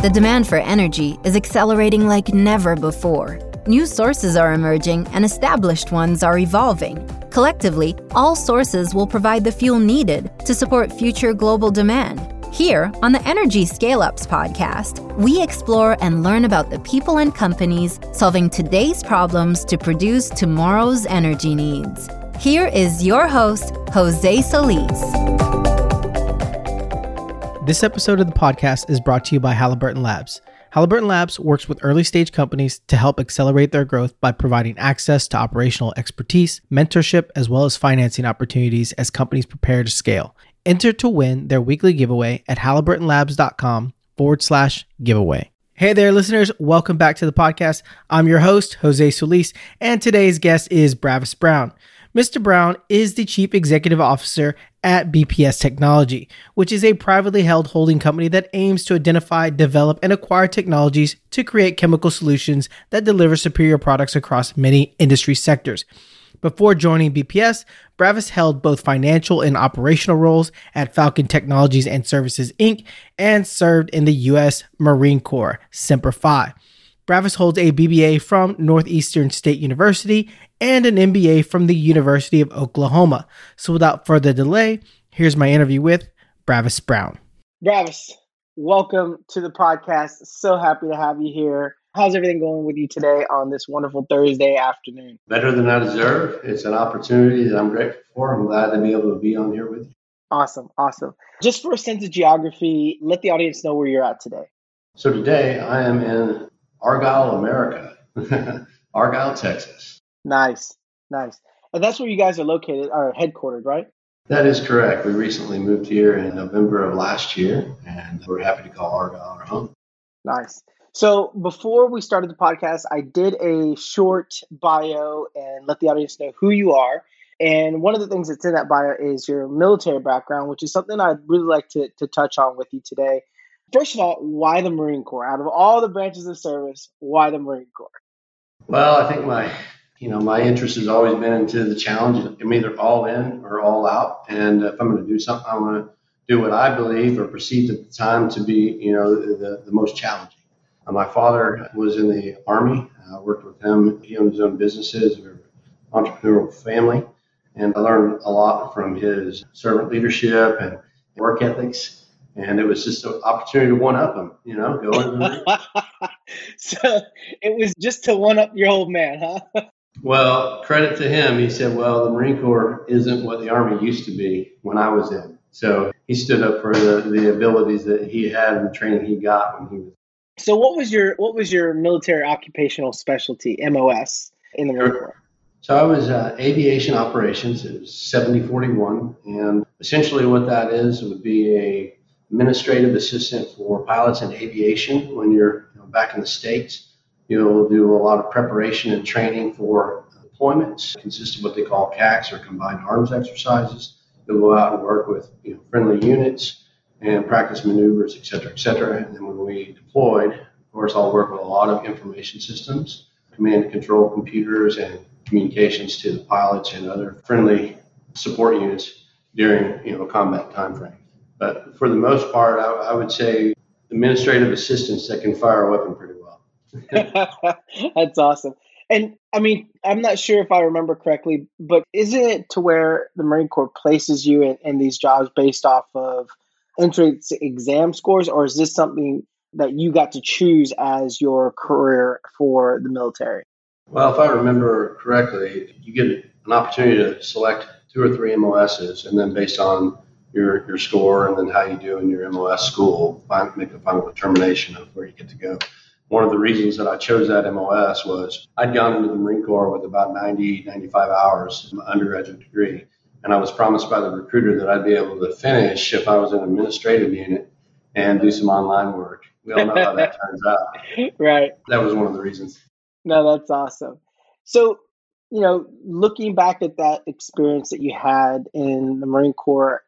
The demand for energy is accelerating like never before. New sources are emerging and established ones are evolving. Collectively, all sources will provide the fuel needed to support future global demand. Here, on the Energy Scale Ups podcast, we explore and learn about the people and companies solving today's problems to produce tomorrow's energy needs. Here is your host, Jose Solis. This episode of the podcast is brought to you by Halliburton Labs. Halliburton Labs works with early stage companies to help accelerate their growth by providing access to operational expertise, mentorship, as well as financing opportunities as companies prepare to scale. Enter to win their weekly giveaway at halliburtonlabs.com forward slash giveaway. Hey there, listeners. Welcome back to the podcast. I'm your host, Jose Solis, and today's guest is Bravis Brown. Mr. Brown is the Chief Executive Officer at BPS Technology, which is a privately held holding company that aims to identify, develop, and acquire technologies to create chemical solutions that deliver superior products across many industry sectors. Before joining BPS, Bravis held both financial and operational roles at Falcon Technologies and Services Inc. and served in the U.S. Marine Corps, Semper Fi. Bravis holds a BBA from Northeastern State University and an MBA from the University of Oklahoma. So without further delay, here's my interview with Bravis Brown. Bravis, welcome to the podcast. So happy to have you here. How's everything going with you today on this wonderful Thursday afternoon? Better than I deserve. It's an opportunity that I'm grateful for. I'm glad to be able to be on here with you. Awesome, awesome. Just for a sense of geography, let the audience know where you're at today. So today I am in Argyle, America, Argyle, Texas. Nice, nice. And that's where you guys are located, are headquartered, right? That is correct. We recently moved here in November of last year, and we're happy to call Argyle our home. Nice. So before we started the podcast, I did a short bio and let the audience know who you are. And one of the things that's in that bio is your military background, which is something I'd really like to, to touch on with you today. First of all, why the Marine Corps? Out of all the branches of service, why the Marine Corps? Well, I think my you know my interest has always been into the challenge. I'm either all in or all out, and if I'm going to do something, I want to do what I believe or perceived at the time to be you know the, the most challenging. Uh, my father was in the Army. I worked with him. He owned his own businesses. We are an entrepreneurial family. And I learned a lot from his servant leadership and work ethics. And it was just an opportunity to one up him, you know, go So it was just to one up your old man, huh? well, credit to him. He said, well, the Marine Corps isn't what the Army used to be when I was in. So he stood up for the, the abilities that he had and the training he got when he was so what was your what was your military occupational specialty MOS in the Marine Corps? So I was uh, aviation operations. It was 7041, and essentially what that is would be a administrative assistant for pilots in aviation. When you're you know, back in the states, you'll do a lot of preparation and training for deployments. It consists of what they call CAXs or combined arms exercises. You'll go out and work with you know, friendly units and practice maneuvers, et cetera, et cetera. And then when we deployed, of course, I'll work with a lot of information systems, command and control computers, and communications to the pilots and other friendly support units during you know combat time frame. But for the most part, I, I would say administrative assistants that can fire a weapon pretty well. That's awesome. And I mean, I'm not sure if I remember correctly, but isn't it to where the Marine Corps places you in, in these jobs based off of entrance exam scores, or is this something that you got to choose as your career for the military? Well, if I remember correctly, you get an opportunity to select two or three MOSs, and then based on your, your score and then how you do in your MOS school, make a final determination of where you get to go. One of the reasons that I chose that MOS was I'd gone into the Marine Corps with about 90, 95 hours in my undergraduate degree. And I was promised by the recruiter that I'd be able to finish if I was an administrative unit and do some online work. We all know how that turns out. Right. That was one of the reasons. No, that's awesome. So, you know, looking back at that experience that you had in the Marine Corps,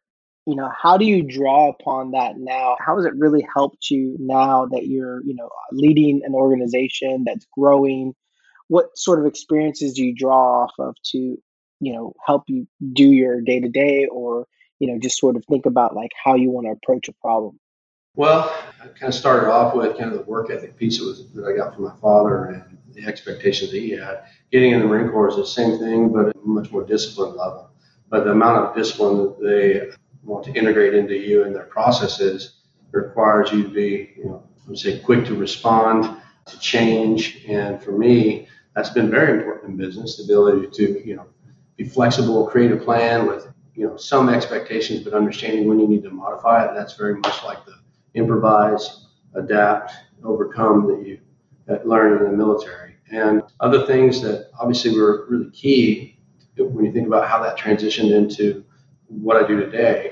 you know, how do you draw upon that now? How has it really helped you now that you're, you know, leading an organization that's growing? What sort of experiences do you draw off of to you know help you do your day to day or you know just sort of think about like how you want to approach a problem Well, I kind of started off with kind of the work ethic piece that, I got from my father and the expectations that he had. Getting in the Marine Corps is the same thing, but a much more disciplined level. But the amount of discipline that they want to integrate into you and their processes requires you to be, you know, I would say quick to respond, to change. And for me, that's been very important in business, the ability to, you know, be flexible, create a plan with, you know, some expectations, but understanding when you need to modify it. That's very much like the improvise, adapt, overcome that you learn in the military. And other things that obviously were really key when you think about how that transitioned into what I do today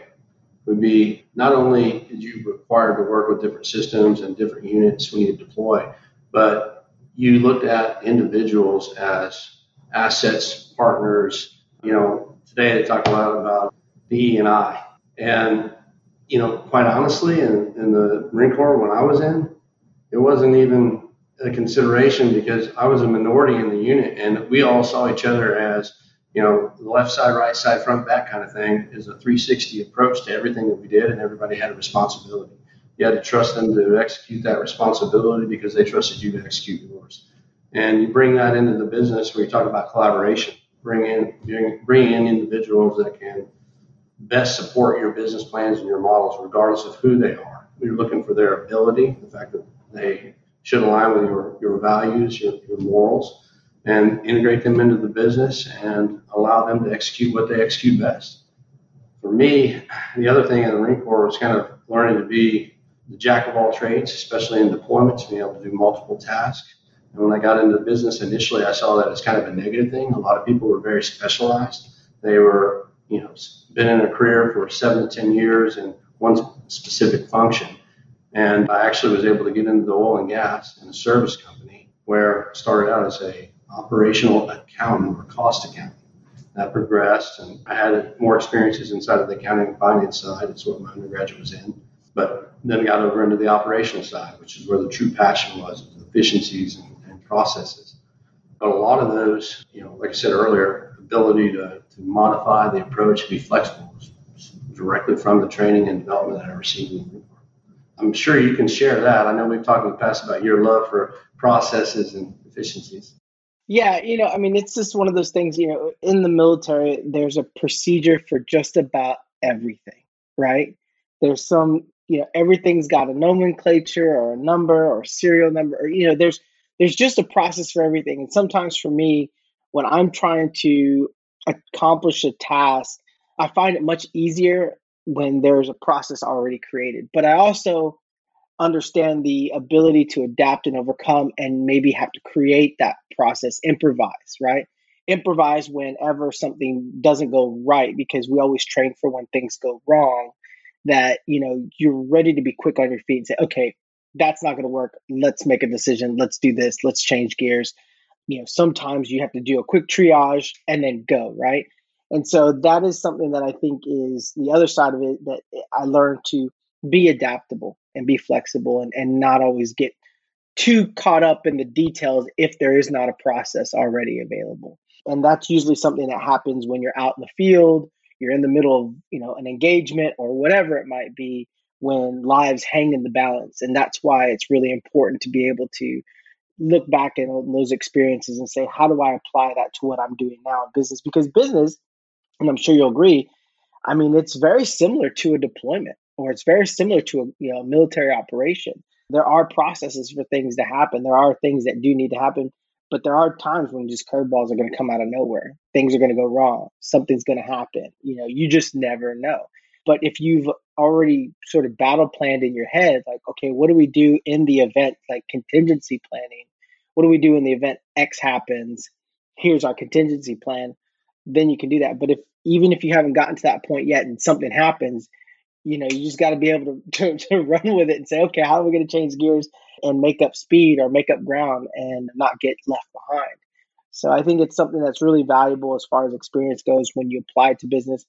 would be not only did you require to work with different systems and different units when you deploy, but you looked at individuals as assets, partners. You know, today they talk a lot about the E and I. And, you know, quite honestly, in, in the Marine Corps when I was in, it wasn't even a consideration because I was a minority in the unit and we all saw each other as you know, left side, right side, front, back kind of thing is a 360 approach to everything that we did, and everybody had a responsibility. You had to trust them to execute that responsibility because they trusted you to execute yours. And you bring that into the business where you talk about collaboration, bring in bring, bring in individuals that can best support your business plans and your models, regardless of who they are. You're looking for their ability, the fact that they should align with your, your values, your, your morals and integrate them into the business and allow them to execute what they execute best. For me, the other thing in the Marine Corps was kind of learning to be the jack of all trades, especially in deployments, being able to do multiple tasks. And when I got into the business initially, I saw that as kind of a negative thing. A lot of people were very specialized. They were, you know, been in a career for seven to 10 years in one specific function. And I actually was able to get into the oil and gas in a service company where I started out as a operational accountant or cost accounting. That progressed, and I had more experiences inside of the accounting and finance side. It's what my undergraduate was in. But then got over into the operational side, which is where the true passion was, efficiencies and, and processes. But a lot of those, you know, like I said earlier, ability to, to modify the approach, be flexible, directly from the training and development that I received. I'm sure you can share that. I know we've talked in the past about your love for processes and efficiencies. Yeah, you know, I mean, it's just one of those things, you know, in the military, there's a procedure for just about everything, right? There's some, you know, everything's got a nomenclature or a number or a serial number, or, you know, there's, there's just a process for everything. And sometimes for me, when I'm trying to accomplish a task, I find it much easier when there's a process already created. But I also understand the ability to adapt and overcome and maybe have to create that process, improvise, right? Improvise whenever something doesn't go right because we always train for when things go wrong that, you know, you're ready to be quick on your feet and say, okay, that's not going to work. Let's make a decision. Let's do this. Let's change gears. You know, sometimes you have to do a quick triage and then go, right? And so that is something that I think is the other side of it that I learned to be adaptable and be flexible and, and not always get too caught up in the details if there is not a process already available. And that's usually something that happens when you're out in the field, you're in the middle of, you know, an engagement or whatever it might be when lives hang in the balance. And that's why it's really important to be able to look back at those experiences and say, how do I apply that to what I'm doing now in business? Because business, and I'm sure you'll agree, I mean, it's very similar to a deployment or it's very similar to a you know, military operation. There are processes for things to happen. There are things that do need to happen, but there are times when just curveballs are going to come out of nowhere. Things are going to go wrong. Something's going to happen. You know, you just never know. But if you've already sort of battle planned in your head, like, okay, what do we do in the event, like contingency planning? What do we do in the event X happens? Here's our contingency plan. Then you can do that. But if even if you haven't gotten to that point yet and something happens, you know, you just got to be able to, to, to run with it and say, okay, how are we going to change gears and make up speed or make up ground and not get left behind? So I think it's something that's really valuable as far as experience goes when you apply to business.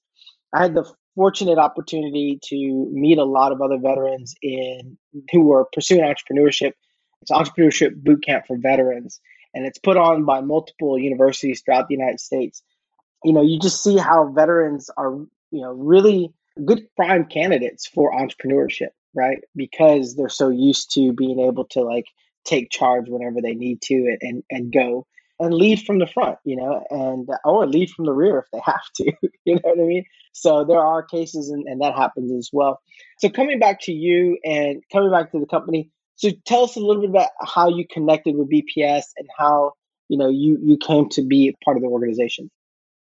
I had the fortunate opportunity to meet a lot of other veterans in who were pursuing entrepreneurship. It's entrepreneurship boot camp for veterans, and it's put on by multiple universities throughout the United States. You know, you just see how veterans are, you know, really good prime candidates for entrepreneurship. right? Because they're so used to being able to like take charge whenever they need to and and go and lead from the front, you know, and oh, or lead from the rear if they have to, you know what I mean? So there are cases and, and that happens as well. So coming back to you and coming back to the company, so tell us a little bit about how you connected with BPS and how you know you you came to be part of the organization.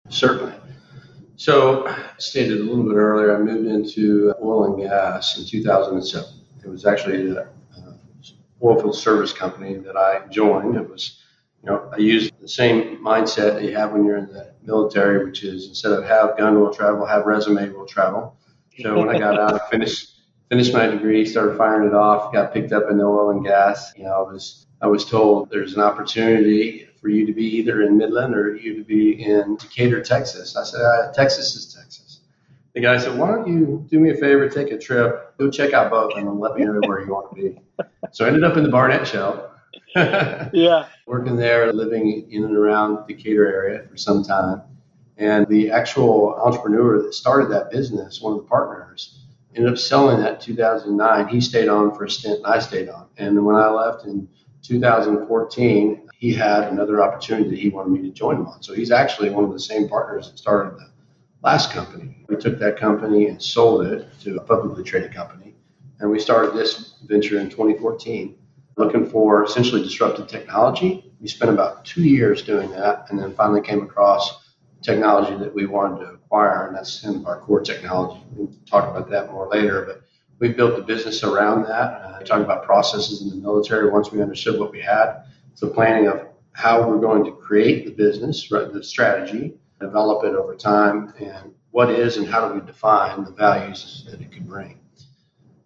Certainly. So, stated a little bit earlier, I moved into oil and gas in 2007. It was actually a, a oil field service company that I joined. It was you know, I used the same mindset that you have when you're in the military, which is instead of have gun will travel, have resume will travel. So when I got out, I finished finished my degree, started firing it off, got picked up in the oil and gas. You know, I was I was told there's an opportunity for you to be either in Midland or you to be in Decatur, Texas. I said, uh, Texas is Texas. The guy said, why don't you do me a favor, take a trip, go check out both, and let me know where you want to be. So I ended up in the Barnett Shale. yeah. Working there, living in and around Decatur area for some time. And the actual entrepreneur that started that business, one of the partners, ended up selling that in 2009. He stayed on for a stint and I stayed on. And when I left in 2014, he had another opportunity that he wanted me to join him on. So he's actually one of the same partners that started the last company. We took that company and sold it to a publicly traded company. And we started this venture in 2014 looking for essentially disruptive technology. We spent about two years doing that and then finally came across technology that we wanted to acquire, and that's in our core technology. We'll talk about that more later, but we built the business around that. Uh, talk about processes in the military once we understood what we had. The planning of how we're going to create the business, the strategy, develop it over time, and what is and how do we define the values that it could bring.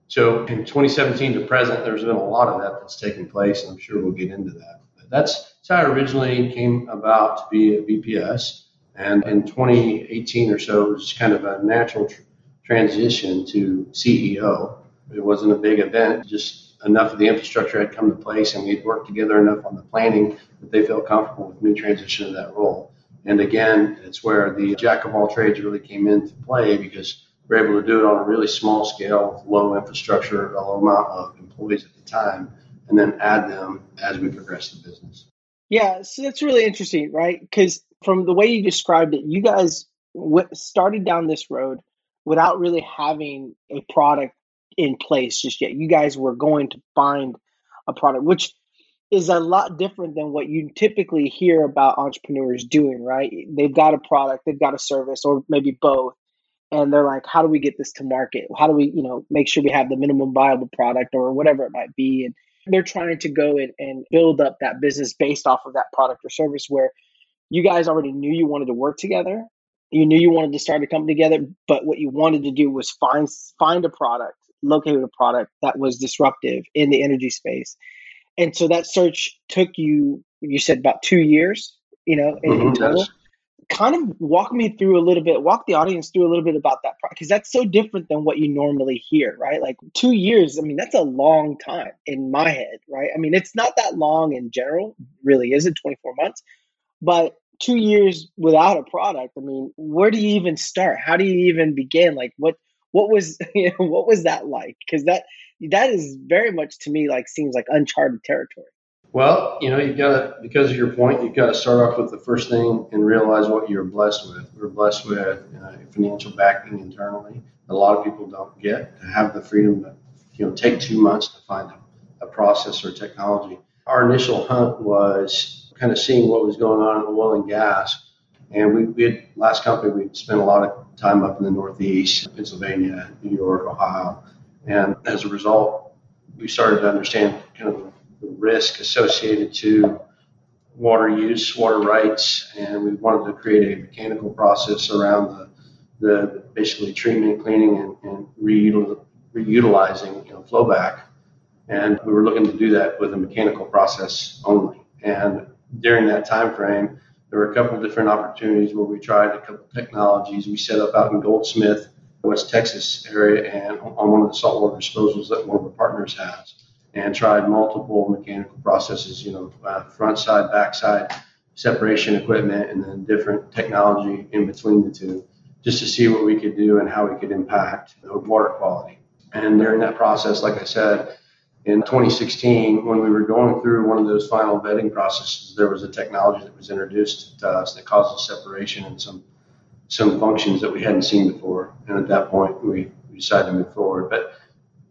So in 2017 to present, there's been a lot of that that's taken place, and I'm sure we'll get into that. But that's, that's how I originally came about to be a BPS. And in 2018 or so, it was kind of a natural tr- transition to CEO. It wasn't a big event, just enough of the infrastructure had come to place, and we'd worked together enough on the planning that they felt comfortable with me transitioning to that role. And again, it's where the jack of all trades really came into play because we're able to do it on a really small scale with low infrastructure, a low amount of employees at the time, and then add them as we progress the business. Yeah, so that's really interesting, right? Because from the way you described it, you guys started down this road without really having a product in place just yet. You guys were going to find a product, which is a lot different than what you typically hear about entrepreneurs doing, right? They've got a product, they've got a service, or maybe both, and they're like, how do we get this to market? How do we, you know, make sure we have the minimum viable product or whatever it might be? And they're trying to go and, and build up that business based off of that product or service where you guys already knew you wanted to work together. You knew you wanted to start a company together, but what you wanted to do was find find a product, locate a product that was disruptive in the energy space. And so that search took you, you said about two years, you know, in, mm-hmm, in total kind of walk me through a little bit, walk the audience through a little bit about that product. because that's so different than what you normally hear, right? Like two years, I mean, that's a long time in my head, right? I mean, it's not that long in general, really, is it 24 months? But two years without a product, I mean, where do you even start? How do you even begin? Like, what what was you know what was that like? Because that that is very much to me like seems like uncharted territory. Well, you know, you've got to, because of your point, you've got to start off with the first thing and realize what you're blessed with. We're blessed with uh, financial backing internally. A lot of people don't get to have the freedom to, you know, take two months to find a, a process or technology. Our initial hunt was kind of seeing what was going on in oil and gas. And we, we had, last company, we spent a lot of time up in the Northeast, Pennsylvania, New York, Ohio. And as a result, we started to understand kind of the risk associated to water use, water rights, and we wanted to create a mechanical process around the, the basically treatment, cleaning, and, and reutil, reutilizing you know, flowback. And we were looking to do that with a mechanical process only. And during that time frame, there were a couple different opportunities where we tried a couple technologies. We set up out in Goldsmith, West Texas area, and on one of the saltwater disposals that one of our partners has and tried multiple mechanical processes, you know, uh, front side, back side, separation equipment, and then different technology in between the two, just to see what we could do and how we could impact the water quality. And during that process, like I said, in 2016, when we were going through one of those final vetting processes, there was a technology that was introduced to us that caused a separation in some some functions that we hadn't seen before. And at that point, we, we decided to move forward. But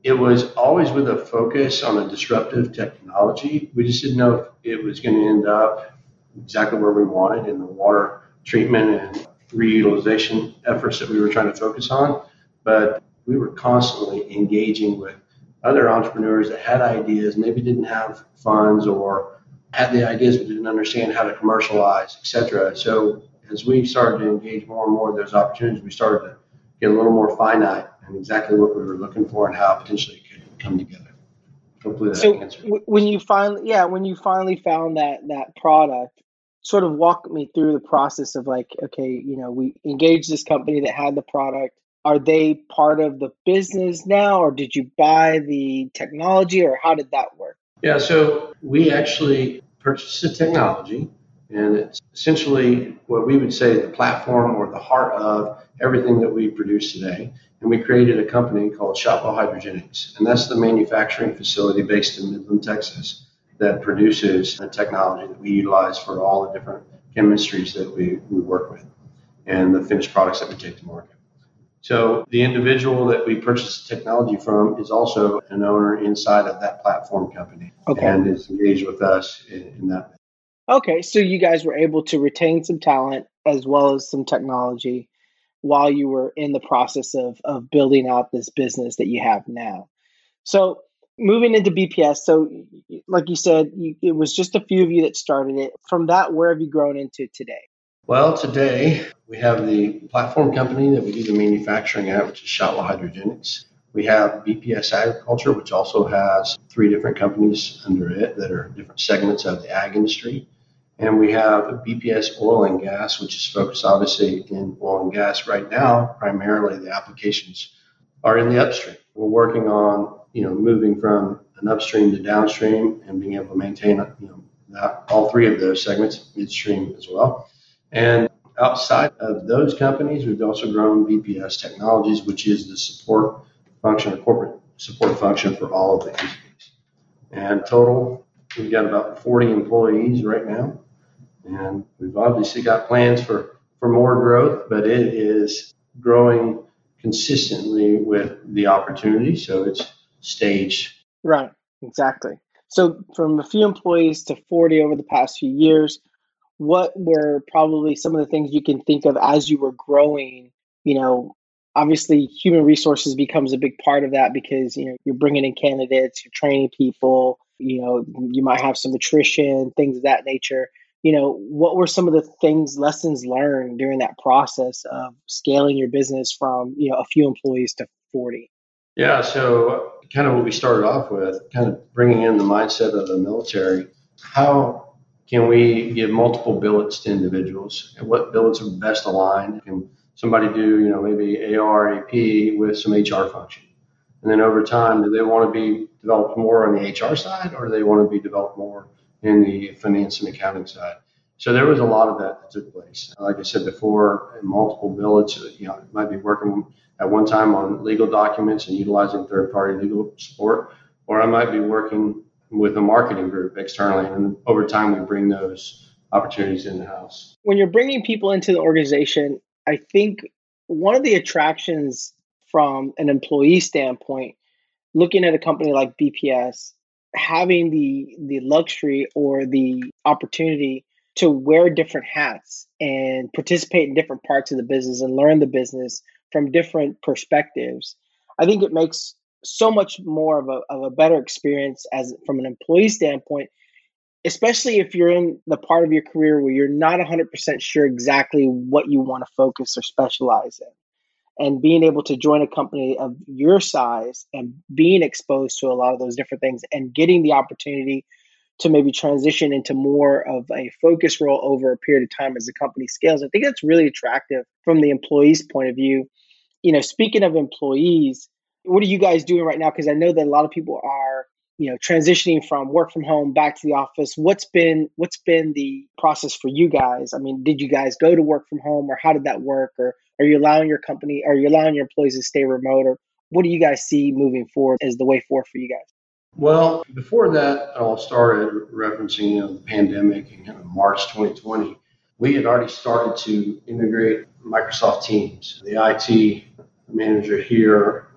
it was always with a focus on a disruptive technology. We just didn't know if it was going to end up exactly where we wanted in the water treatment and reutilization efforts that we were trying to focus on. But we were constantly engaging with other entrepreneurs that had ideas, maybe didn't have funds or had the ideas but didn't understand how to commercialize, etc. So as we started to engage more and more of those opportunities, we started to get a little more finite and exactly what we were looking for and how potentially it could come together. Hopefully that so w- when you finally, yeah, when you finally found that that product, sort of walk me through the process of like, okay, you know, we engaged this company that had the product. Are they part of the business now, or did you buy the technology, or how did that work? Yeah, so we actually purchased the technology and it's essentially what we would say the platform or the heart of everything that we produce today. And we created a company called Shotwell Hydrogenics. And that's the manufacturing facility based in Midland, Texas, that produces the technology that we utilize for all the different chemistries that we, we work with and the finished products that we take to market. So the individual that we purchased the technology from is also an owner inside of that platform company okay. and is engaged with us in, in that Okay, so you guys were able to retain some talent as well as some technology while you were in the process of of building out this business that you have now. So moving into BPS, so like you said, you, it was just a few of you that started it. From that, where have you grown into today? Well, today we have the platform company that we do the manufacturing at, which is Shotwell Hydrogenics. We have BPS Agriculture, which also has three different companies under it that are different segments of the ag industry. And we have BPS Oil and Gas, which is focused obviously in oil and gas right now. Primarily, the applications are in the upstream. We're working on, you know, moving from an upstream to downstream and being able to maintain, you know, that, all three of those segments, midstream as well. And outside of those companies, we've also grown BPS Technologies, which is the support function, a corporate support function for all of the entities. And total, we've got about 40 employees right now. And we've obviously got plans for, for more growth, but it is growing consistently with the opportunity. So it's staged. Right, exactly. So from a few employees to 40 over the past few years, what were probably some of the things you can think of as you were growing, you know, obviously human resources becomes a big part of that because you know you're bringing in candidates you're training people you know you might have some attrition things of that nature. You know what were some of the things lessons learned during that process of scaling your business from you know a few employees to 40 yeah so kind of what we started off with kind of bringing in the mindset of the military how can we give multiple billets to individuals and what billets are best aligned can somebody do, you know, maybe AR, AP with some HR function. And then over time, do they want to be developed more on the HR side or do they want to be developed more in the finance and accounting side? So there was a lot of that that took place. Like I said before, multiple billets, you know, might be working at one time on legal documents and utilizing third party legal support, or I might be working with a marketing group externally. And over time, we bring those opportunities in the house. When you're bringing people into the organization, I think one of the attractions from an employee standpoint, looking at a company like BPS, having the the luxury or the opportunity to wear different hats and participate in different parts of the business and learn the business from different perspectives, I think it makes so much more of a, of a better experience as from an employee standpoint especially if you're in the part of your career where you're not 100% sure exactly what you want to focus or specialize in. And being able to join a company of your size and being exposed to a lot of those different things and getting the opportunity to maybe transition into more of a focus role over a period of time as the company scales i think that's really attractive from the employee's point of view. You know speaking of employees what are you guys doing right now? Because i know that a lot of people are you know transitioning from work from home back to the office. What's been what's been the process for you guys? I mean did you guys go to work from home or how did that work? Or are you allowing your company are you allowing your employees to stay remote? Or what do you guys see moving forward as the way forward for you guys? Well, before that all started, referencing you know, the pandemic in kind of March 2020, we had already started to integrate Microsoft Teams. The IT manager here,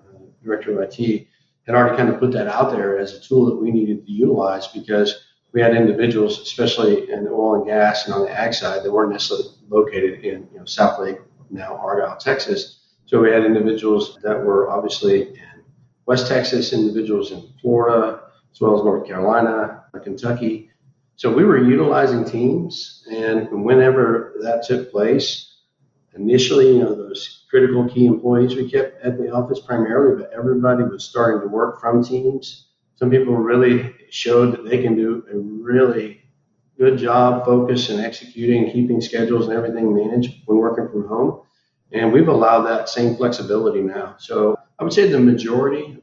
director of IT, had already kind of put that out there as a tool that we needed to utilize because we had individuals, especially in oil and gas and on the ag side, that weren't necessarily located in you know, Southlake, now Argyle, Texas. So we had individuals that were obviously in West Texas, individuals in Florida, as well as North Carolina, Kentucky. So we were utilizing teams, and whenever that took place, initially, you know, those critical key employees we kept at the office primarily, but everybody was starting to work from teams. Some people really showed that they can do a really good job focus and executing, keeping schedules and everything managed when working from home. And we've allowed that same flexibility now. So I would say the majority,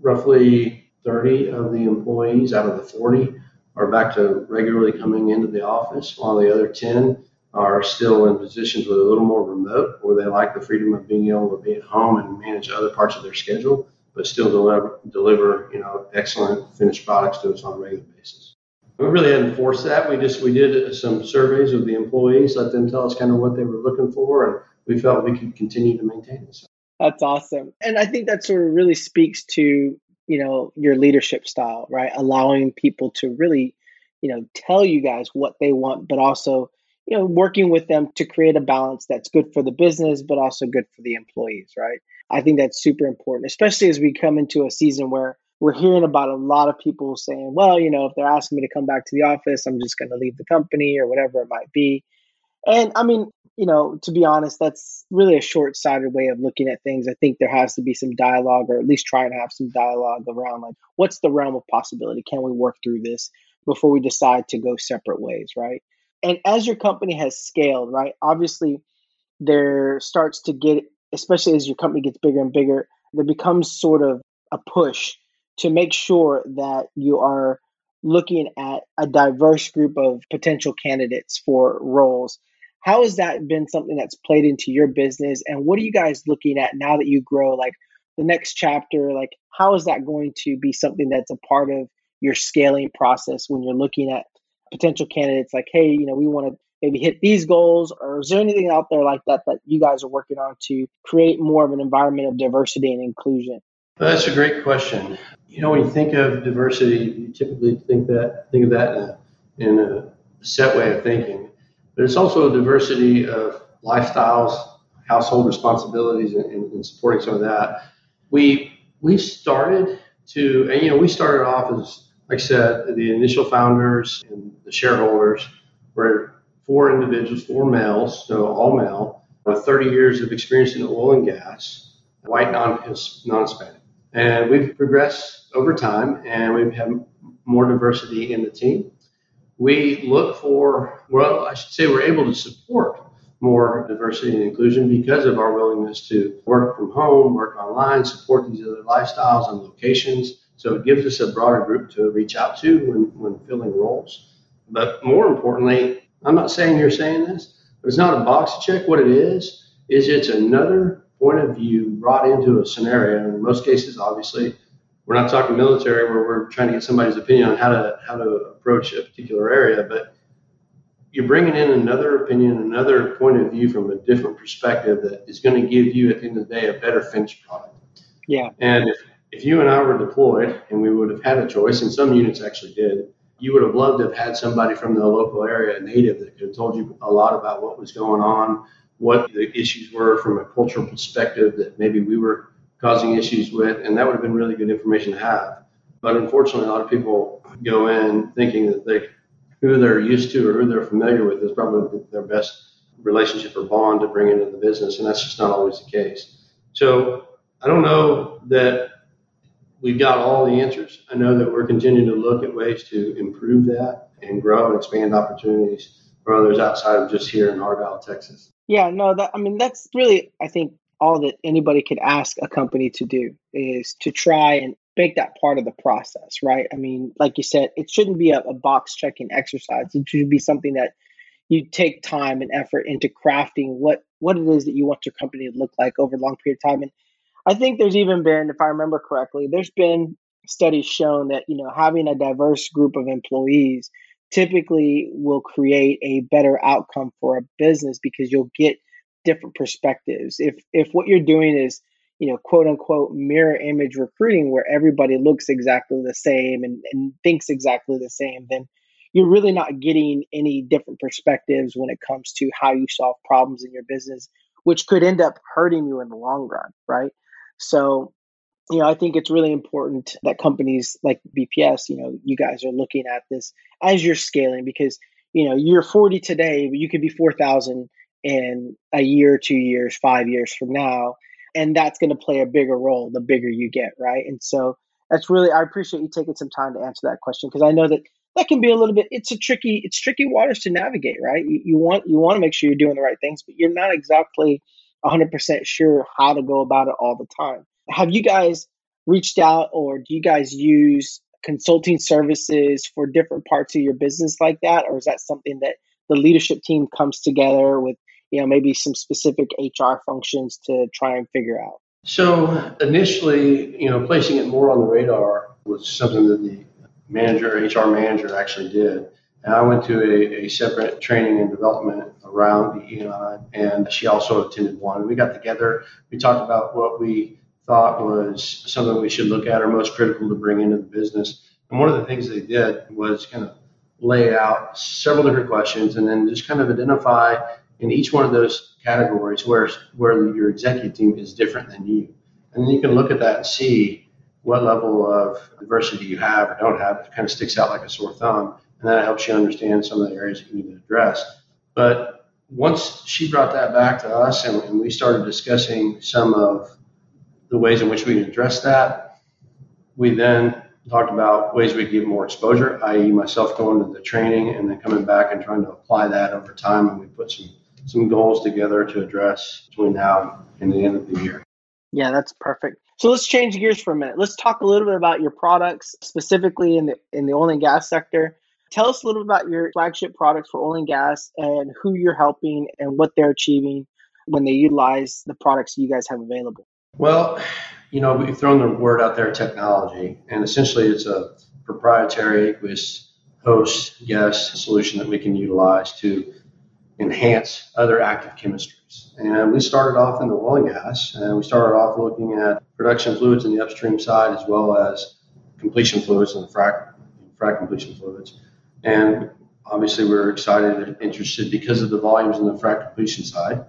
roughly 30 of the employees out of the 40, are back to regularly coming into the office, while the other 10 are still in positions with a little more remote, where they like the freedom of being able to be at home and manage other parts of their schedule, but still deliver, deliver you know, excellent finished products to us on a regular basis. We really hadn't forced that. We just we did uh, some surveys with the employees, let them tell us kind of what they were looking for, and we felt we could continue to maintain it. That's awesome, and I think that sort of really speaks to you know your leadership style, right? Allowing people to really you know tell you guys what they want, but also you know working with them to create a balance that's good for the business, but also good for the employees, right? I think that's super important, especially as we come into a season where we're hearing about a lot of people saying, well, you know, if they're asking me to come back to the office, I'm just going to leave the company or whatever it might be. And I mean, you know, to be honest, that's really a short sighted way of looking at things. I think there has to be some dialogue, or at least try and have some dialogue around like, what's the realm of possibility? Can we work through this before we decide to go separate ways, right? And as your company has scaled, right, obviously there starts to get, especially as your company gets bigger and bigger, there becomes sort of a push to make sure that you are looking at a diverse group of potential candidates for roles. How has that been something that's played into your business? And what are you guys looking at now that you grow? Like the next chapter, like how is that going to be something that's a part of your scaling process when you're looking at potential candidates? Like, hey, you know, we want to maybe hit these goals, or is there anything out there like that that you guys are working on to create more of an environment of diversity and inclusion? That's a great question. You know, when you think of diversity, you typically think that think of that in a, in a set way of thinking. But it's also a diversity of lifestyles, household responsibilities, and, and supporting some of that. We we started to, and you know, we started off as, like I said, the initial founders and the shareholders were four individuals, four males, so all male, with 30 years of experience in oil and gas, white non non-Hispanic. And we've progressed over time and we've had more diversity in the team. We look for, well, I should say we're able to support more diversity and inclusion because of our willingness to work from home, work online, support these other lifestyles and locations. So it gives us a broader group to reach out to when, when filling roles. But more importantly, I'm not saying you're saying this, but it's not a box to check. What it is, is it's another point of view brought into a scenario. In most cases, obviously, we're not talking military where we're trying to get somebody's opinion on how to how to approach a particular area, but you're bringing in another opinion, another point of view from a different perspective that is going to give you, at the end of the day, a better finished product. Yeah. And if, if you and I were deployed and we would have had a choice, and some units actually did, you would have loved to have had somebody from the local area, a native, that could have told you a lot about what was going on, what the issues were from a cultural perspective that maybe we were causing issues with, and that would have been really good information to have. But unfortunately, a lot of people go in thinking that they, who they're used to or who they're familiar with is probably their best relationship or bond to bring into the business, and that's just not always the case. So I don't know that we've got all the answers. I know that we're continuing to look at ways to improve that and grow and expand opportunities for others outside of just here in Argyle, Texas. Yeah, no, that I mean that's really I think all that anybody could ask a company to do is to try and make that part of the process, right? I mean, like you said, it shouldn't be a, a box checking exercise. It should be something that you take time and effort into crafting what what it is that you want your company to look like over a long period of time. And I think there's even been, if I remember correctly, there's been studies shown that you know having a diverse group of employees typically will create a better outcome for a business because you'll get different perspectives. If if what you're doing is you know quote unquote mirror image recruiting where everybody looks exactly the same and, and thinks exactly the same, then you're really not getting any different perspectives when it comes to how you solve problems in your business, which could end up hurting you in the long run, right? So you know, I think it's really important that companies like BPS, you know, you guys are looking at this as you're scaling because, you know, you're 40 today, but you could be 4,000 in a year, two years, five years from now. And that's going to play a bigger role the bigger you get, right? And so that's really, I appreciate you taking some time to answer that question because I know that that can be a little bit, it's a tricky, it's tricky waters to navigate, right? You, you want, you want to make sure you're doing the right things, but you're not exactly 100% sure how to go about it all the time. Have you guys reached out or do you guys use consulting services for different parts of your business like that? Or is that something that the leadership team comes together with you know maybe some specific hr functions to try and figure out? So initially you know placing it more on the radar was something that the manager hr manager actually did and I went to a, a separate training and development around DEI, and she also attended one. We got together, we talked about what we thought was something we should look at or most critical to bring into the business. And one of the things they did was kind of lay out several different questions and then just kind of identify in each one of those categories where where your executive team is different than you. And then you can look at that and see what level of diversity you have or don't have. It kind of sticks out like a sore thumb. And that helps you understand some of the areas that you need to address. But once she brought that back to us and, and we started discussing some of the ways in which we can address that. We then talked about ways we could get more exposure, i.e., myself going to the training and then coming back and trying to apply that over time. And we put some some goals together to address between now and the end of the year. Yeah, that's perfect. So let's change gears for a minute. Let's talk a little bit about your products, specifically in the in the oil and gas sector. Tell us a little bit about your flagship products for oil and gas and who you're helping and what they're achieving when they utilize the products you guys have available. Well, you know, we've thrown the word out there, technology, and essentially it's a proprietary aqueous host gas solution that we can utilize to enhance other active chemistries. And we started off in the oil and gas, and we started off looking at production fluids in the upstream side as well as completion fluids and frac, frac completion fluids. And obviously, we are excited and interested because of the volumes in the frac completion side.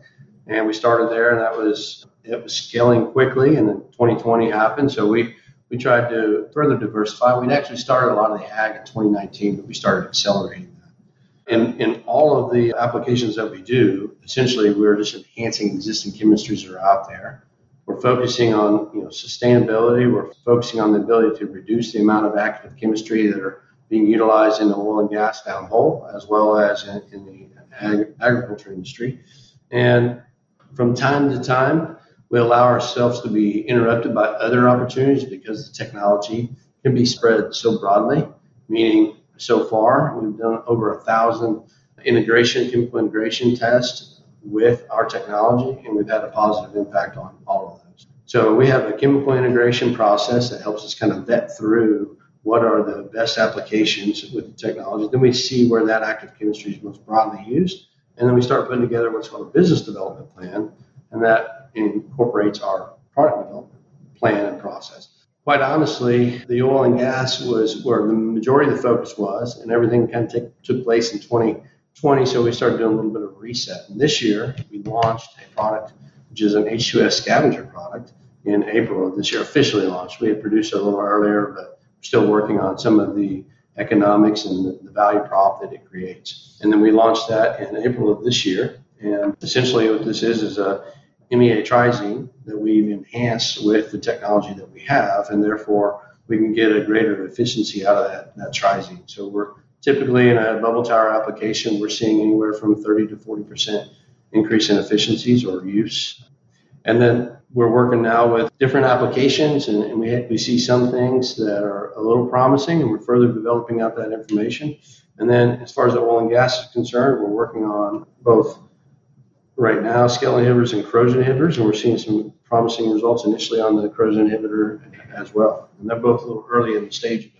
And we started there, and that was it was scaling quickly, and then 2020 happened. So we we tried to further diversify. We'd actually started a lot of the ag in 2019, but we started accelerating that. And in all of the applications that we do, essentially we're just enhancing existing chemistries that are out there. We're focusing on you know sustainability. We're focusing on the ability to reduce the amount of active chemistry that are being utilized in the oil and gas downhole, as well as in, in the ag- agriculture industry. And from time to time, we allow ourselves to be interrupted by other opportunities because the technology can be spread so broadly, meaning so far we've done over a thousand integration, chemical integration tests with our technology, and we've had a positive impact on all of those. So we have a chemical integration process that helps us kind of vet through what are the best applications with the technology. Then we see where that active chemistry is most broadly used, and then we start putting together what's called a business development plan, and that incorporates our product development plan and process. Quite honestly, the oil and gas was where the majority of the focus was, and everything kind of take, took place in 2020. So we started doing a little bit of reset. And this year, we launched a product which is an H2S scavenger product in April of this year, officially launched. We had produced it a little earlier, but still working on some of the economics and the, value prop that it creates. And then we launched that in April of this year. And essentially, what this is is a MEA triazine that we've enhanced with the technology that we have, and therefore we can get a greater efficiency out of that, that triazine. So we're typically in a bubble tower application, we're seeing anywhere from 30 to 40% increase in efficiencies or use. And then we're working now with different applications, and, and we, we see some things that are a little promising, and we're further developing out that information. And then, as far as the oil and gas is concerned, we're working on both right now scale inhibitors and corrosion inhibitors, and we're seeing some promising results initially on the corrosion inhibitor as well. And they're both a little early in the stage,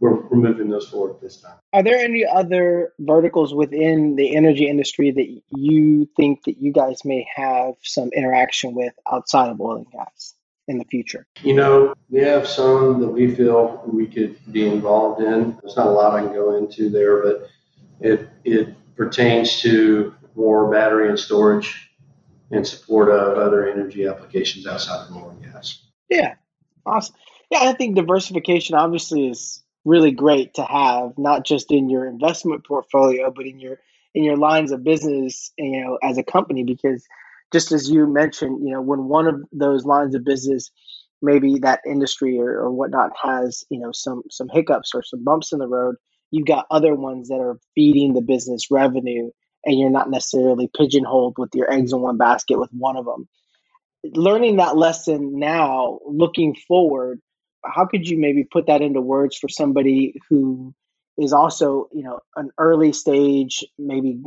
we're, we're moving those forward this time. Are there any other verticals within the energy industry that you think that you guys may have some interaction with outside of oil and gas in the future? You know, we have some that we feel we could be involved in. There's not a lot I can go into there, but it it pertains to more battery and storage in support of other energy applications outside of oil and gas. Yeah, awesome. Yeah, I think diversification obviously is really great to have, not just in your investment portfolio, but in your in your lines of business, you know, as a company. Because just as you mentioned, you know, when one of those lines of business, maybe that industry or, or whatnot has, you know, some some hiccups or some bumps in the road, you've got other ones that are feeding the business revenue and you're not necessarily pigeonholed with your eggs in one basket with one of them. Learning that lesson now, looking forward, how could you maybe put that into words for somebody who is also, you know, an early stage, maybe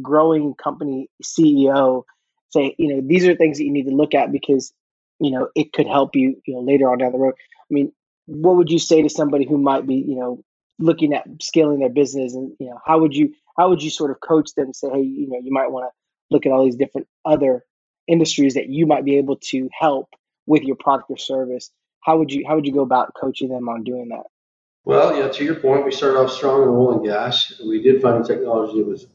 growing company CEO? Say, you know, these are things that you need to look at because, you know, it could help you, you know, later on down the road. I mean, what would you say to somebody who might be, you know, looking at scaling their business and you know how would you how would you sort of coach them say hey you know you might want to look at all these different other industries that you might be able to help with your product or service how would you how would you go about coaching them on doing that? Well yeah to your point we started off strong in oil and gas. We did find a technology that was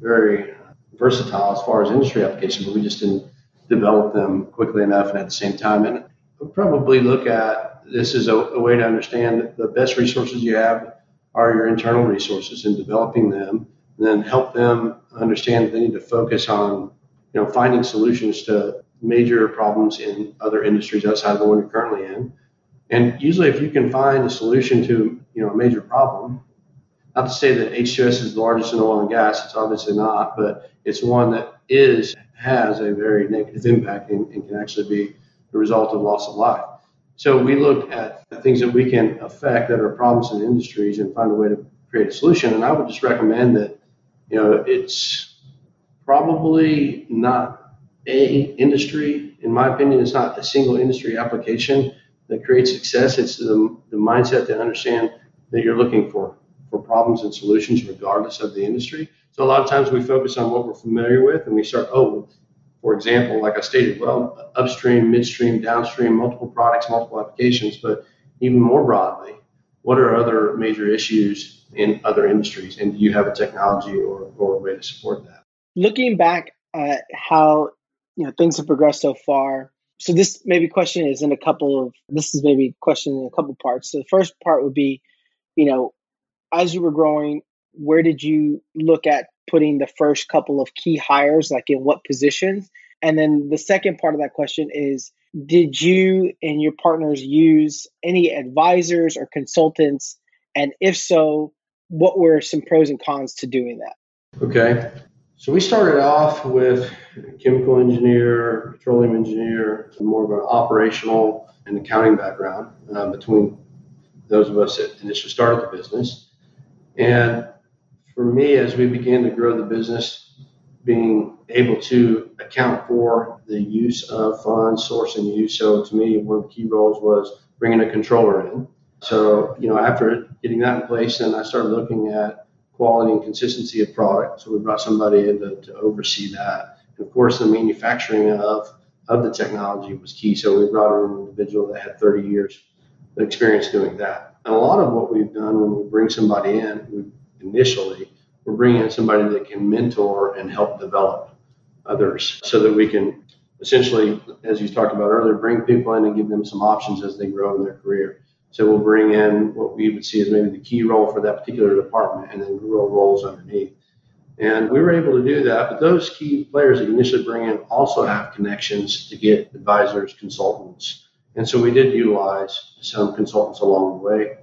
very versatile as far as industry application but we just didn't develop them quickly enough and at the same time. And we'll probably look at this is a, a, way to understand the best resources you have are your internal resources and developing them, and then help them understand that they need to focus on, you know, finding solutions to major problems in other industries outside of the one you're currently in. And usually, if you can find a solution to, you know, a major problem, not to say that H2S is the largest in oil and gas, it's obviously not, but it's one that is has a very negative impact and, and can actually be the result of loss of life. So we looked at things that we can affect that are problems in industries and find a way to create a solution. And I would just recommend that, you know, it's probably not a industry. In my opinion, it's not a single industry application that creates success. It's the, the mindset to understand that you're looking for for problems and solutions regardless of the industry. So a lot of times we focus on what we're familiar with and we start, oh, for example, like I stated, well, upstream, midstream, downstream, multiple products, multiple applications, but even more broadly, what are other major issues in other industries? And do you have a technology or, or a way to support that? Looking back at how you know things have progressed so far, so this maybe question is in a couple of this is maybe question in a couple parts. So the first part would be, you know, as you were growing, where did you look at putting the first couple of key hires, like in what positions? And then the second part of that question is Did you and your partners use any advisors or consultants? And if so, what were some pros and cons to doing that? Okay. So we started off with chemical engineer, petroleum engineer, more of an operational and accounting background uh, between those of us that initially started the business. And for me, as we began to grow the business, being able to account for the use of funds, source and use. So to me, one of the key roles was bringing a controller in. So, you know, after getting that in place, then I started looking at quality and consistency of product. So we brought somebody in to, to oversee that. Of course, the manufacturing of, of the technology was key. So we brought in an individual that had 30 years of experience doing that. And a lot of what we've done when we bring somebody in, we initially, we're bringing in somebody that can mentor and help develop others so that we can essentially, as you talked about earlier, bring people in and give them some options as they grow in their career. So we'll bring in what we would see as maybe the key role for that particular department and then grow roles underneath. And we were able to do that, but those key players that you initially bring in also have connections to get advisors, consultants. And so we did utilize some consultants along the way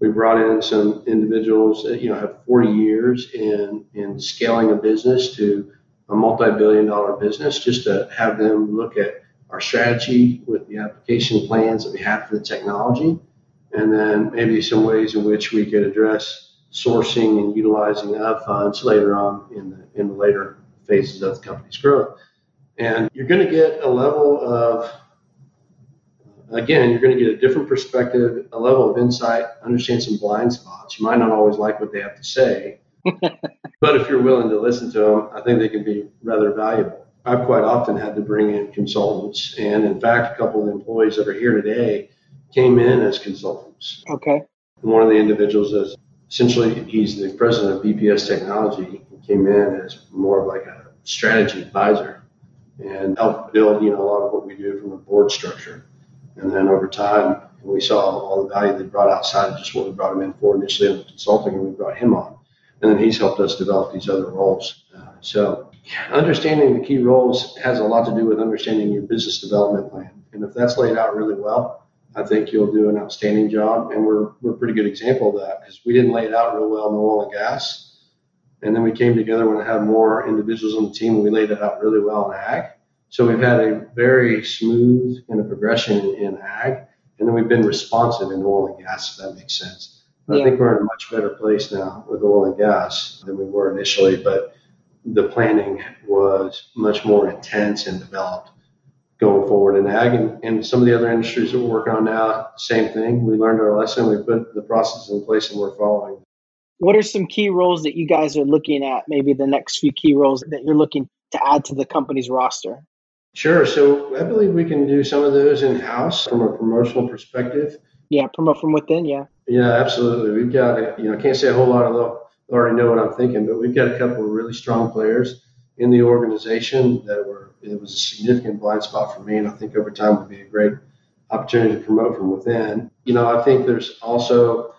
we brought in some individuals that you know have 40 years in in scaling a business to a multi-billion dollar business just to have them look at our strategy with the application plans that we have for the technology and then maybe some ways in which we could address sourcing and utilizing of funds later on in the in the later phases of the company's growth. And you're going to get a level of, again, you're going to get a different perspective, a level of insight, understand some blind spots. You might not always like what they have to say, but if you're willing to listen to them, I think they can be rather valuable. I've quite often had to bring in consultants, and in fact, a couple of the employees that are here today came in as consultants. Okay. One of the individuals is essentially he's the president of BPS Technology. He came in as more of like a strategy advisor and helped build, you know, a lot of what we do from the board structure. And then over time, we saw all the value they brought outside of just what we brought him in for initially in consulting, and we brought him on. And then he's helped us develop these other roles. Uh, so understanding the key roles has a lot to do with understanding your business development plan. And if that's laid out really well, I think you'll do an outstanding job. And we're, we're a pretty good example of that because we didn't lay it out real well in oil and gas. And then we came together when I had more individuals on the team and we laid it out really well in ag. So we've had a very smooth kind of progression in, in ag. And then we've been responsive in oil and gas, if that makes sense. Yeah. I think we're in a much better place now with oil and gas than we were initially, but the planning was much more intense and developed going forward in ag and, and some of the other industries that we're working on now, same thing. We learned our lesson, we put the process in place and we're following. What are some key roles that you guys are looking at, maybe the next few key roles that you're looking to add to the company's roster? Sure. So I believe we can do some of those in house from a promotional perspective. Yeah, promote from within. Yeah. Yeah, absolutely. We've got, you know, I can't say a whole lot of them already know what I'm thinking, but we've got a couple of really strong players in the organization that were, it was a significant blind spot for me. And I think over time would be a great opportunity to promote from within. You know, I think there's also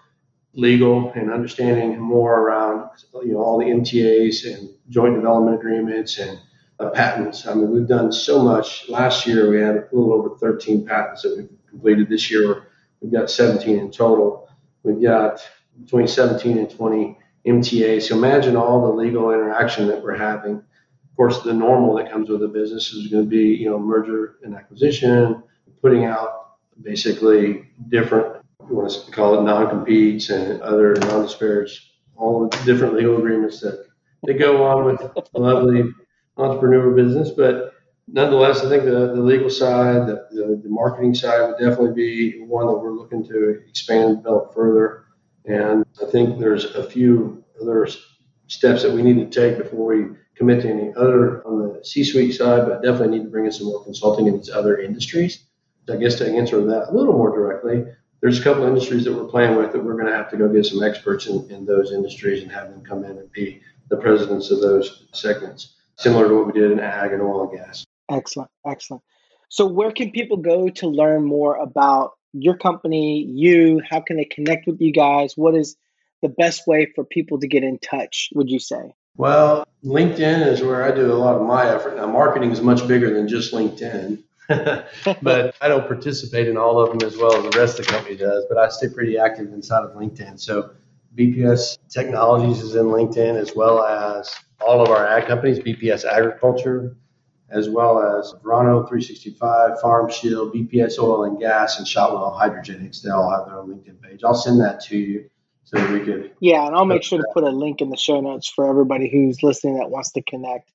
legal and understanding more around, you know, all the MTAs and joint development agreements and uh, patents. I mean, we've done so much. Last year, we had a little over 13 patents that we've completed. This year, we've got 17 in total. We've got between 17 and 20 MTAs. So imagine all the legal interaction that we're having. Course, the normal that comes with a business is going to be, you know, merger and acquisition, putting out basically different, you want to call it non-competes and other non-disparage, all the different legal agreements that, that go on with a lovely entrepreneur business. But nonetheless, I think the, the legal side, the, the, the, marketing side would definitely be one that we're looking to expand and develop further. And I think there's a few other steps that we need to take before we commit to any other on the C-suite side, but definitely need to bring in some more consulting in these other industries. I guess to answer that a little more directly, there's a couple of industries that we're playing with that we're going to have to go get some experts in, in those industries and have them come in and be the presidents of those segments similar to what we did in ag and oil and gas. Excellent, excellent. So, where can people go to learn more about your company, you? How can they connect with you guys? What is the best way for people to get in touch, would you say? Well, LinkedIn is where I do a lot of my effort. Now, marketing is much bigger than just LinkedIn, but I don't participate in all of them as well as the rest of the company does, but I stay pretty active inside of LinkedIn. So, BPS Technologies is in LinkedIn as well as all of our ag companies, BPS Agriculture, as well as Verano 365, Farm Shield, BPS Oil and Gas, and Shotwell Hydrogenics. They all have their own LinkedIn page. I'll send that to you so we could. Yeah, and I'll make sure to put a link in the show notes for everybody who's listening that wants to connect.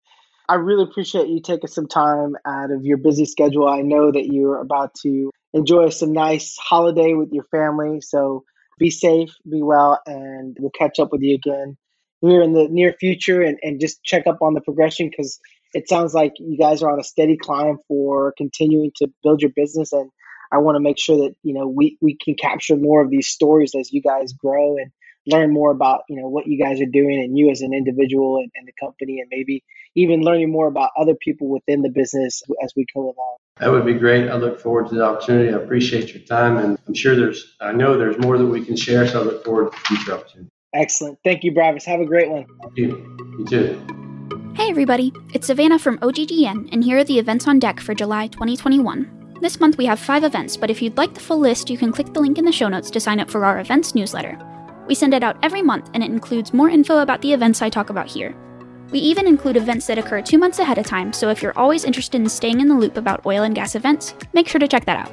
I really appreciate you taking some time out of your busy schedule. I know that you're about to enjoy some nice holiday with your family. So be safe, be well, and we'll catch up with you again here in the near future and, and just check up on the progression because it sounds like you guys are on a steady climb for continuing to build your business and I want to make sure that you know we, we can capture more of these stories as you guys grow and learn more about you know what you guys are doing and you as an individual and, and the company and maybe even learning more about other people within the business as we go along. That would be great. I look forward to the opportunity. I appreciate your time and I'm sure there's I know there's more that we can share, so I look forward to future opportunities. Excellent. Thank you, Travis. Have a great one. Thank you. You too. Hey, everybody. It's Savannah from OGGN, and here are the events on deck for July 2021. This month we have five events, but if you'd like the full list, you can click the link in the show notes to sign up for our events newsletter. We send it out every month, and it includes more info about the events I talk about here. We even include events that occur two months ahead of time, so if you're always interested in staying in the loop about oil and gas events, make sure to check that out.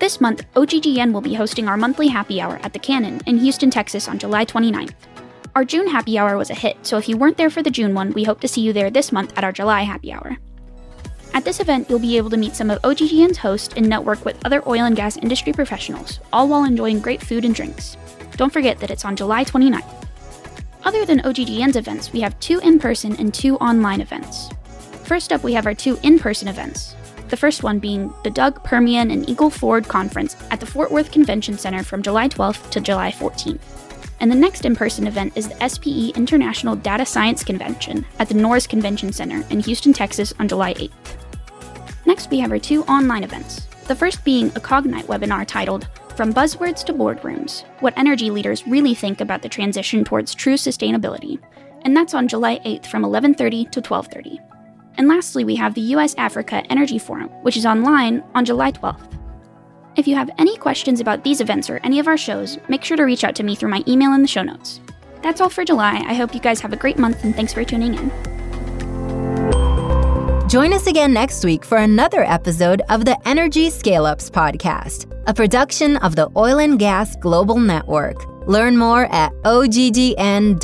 This month, OGGN will be hosting our monthly happy hour at the Cannon in Houston, Texas on July 29th. Our June happy hour was a hit, so if you weren't there for the June one, we hope to see you there this month at our July happy hour. At this event, you'll be able to meet some of OGGN's hosts and network with other oil and gas industry professionals, all while enjoying great food and drinks. Don't forget that it's on July 29th. Other than OGGN's events, we have two in person and two online events. First up, we have our two in person events. The first one being the DUG Permian and Eagle Ford Conference at the Fort Worth Convention Center from July 12th to July 14th. And the next in person event is the SPE International Data Science Convention at the Norris Convention Center in Houston, Texas on July 8th. Next, we have our two online events. The first being a Cognite webinar titled From Buzzwords to Boardrooms What Energy Leaders Really Think About the Transition Towards True Sustainability. And that's on July 8th from 11:30 to 12:30. And lastly, we have the US Africa Energy Forum, which is online on July 12th. If you have any questions about these events or any of our shows, make sure to reach out to me through my email in the show notes. That's all for July. I hope you guys have a great month and thanks for tuning in. Join us again next week for another episode of the Energy Scale Ups Podcast, a production of the Oil and Gas Global Network. Learn more at oggn.com.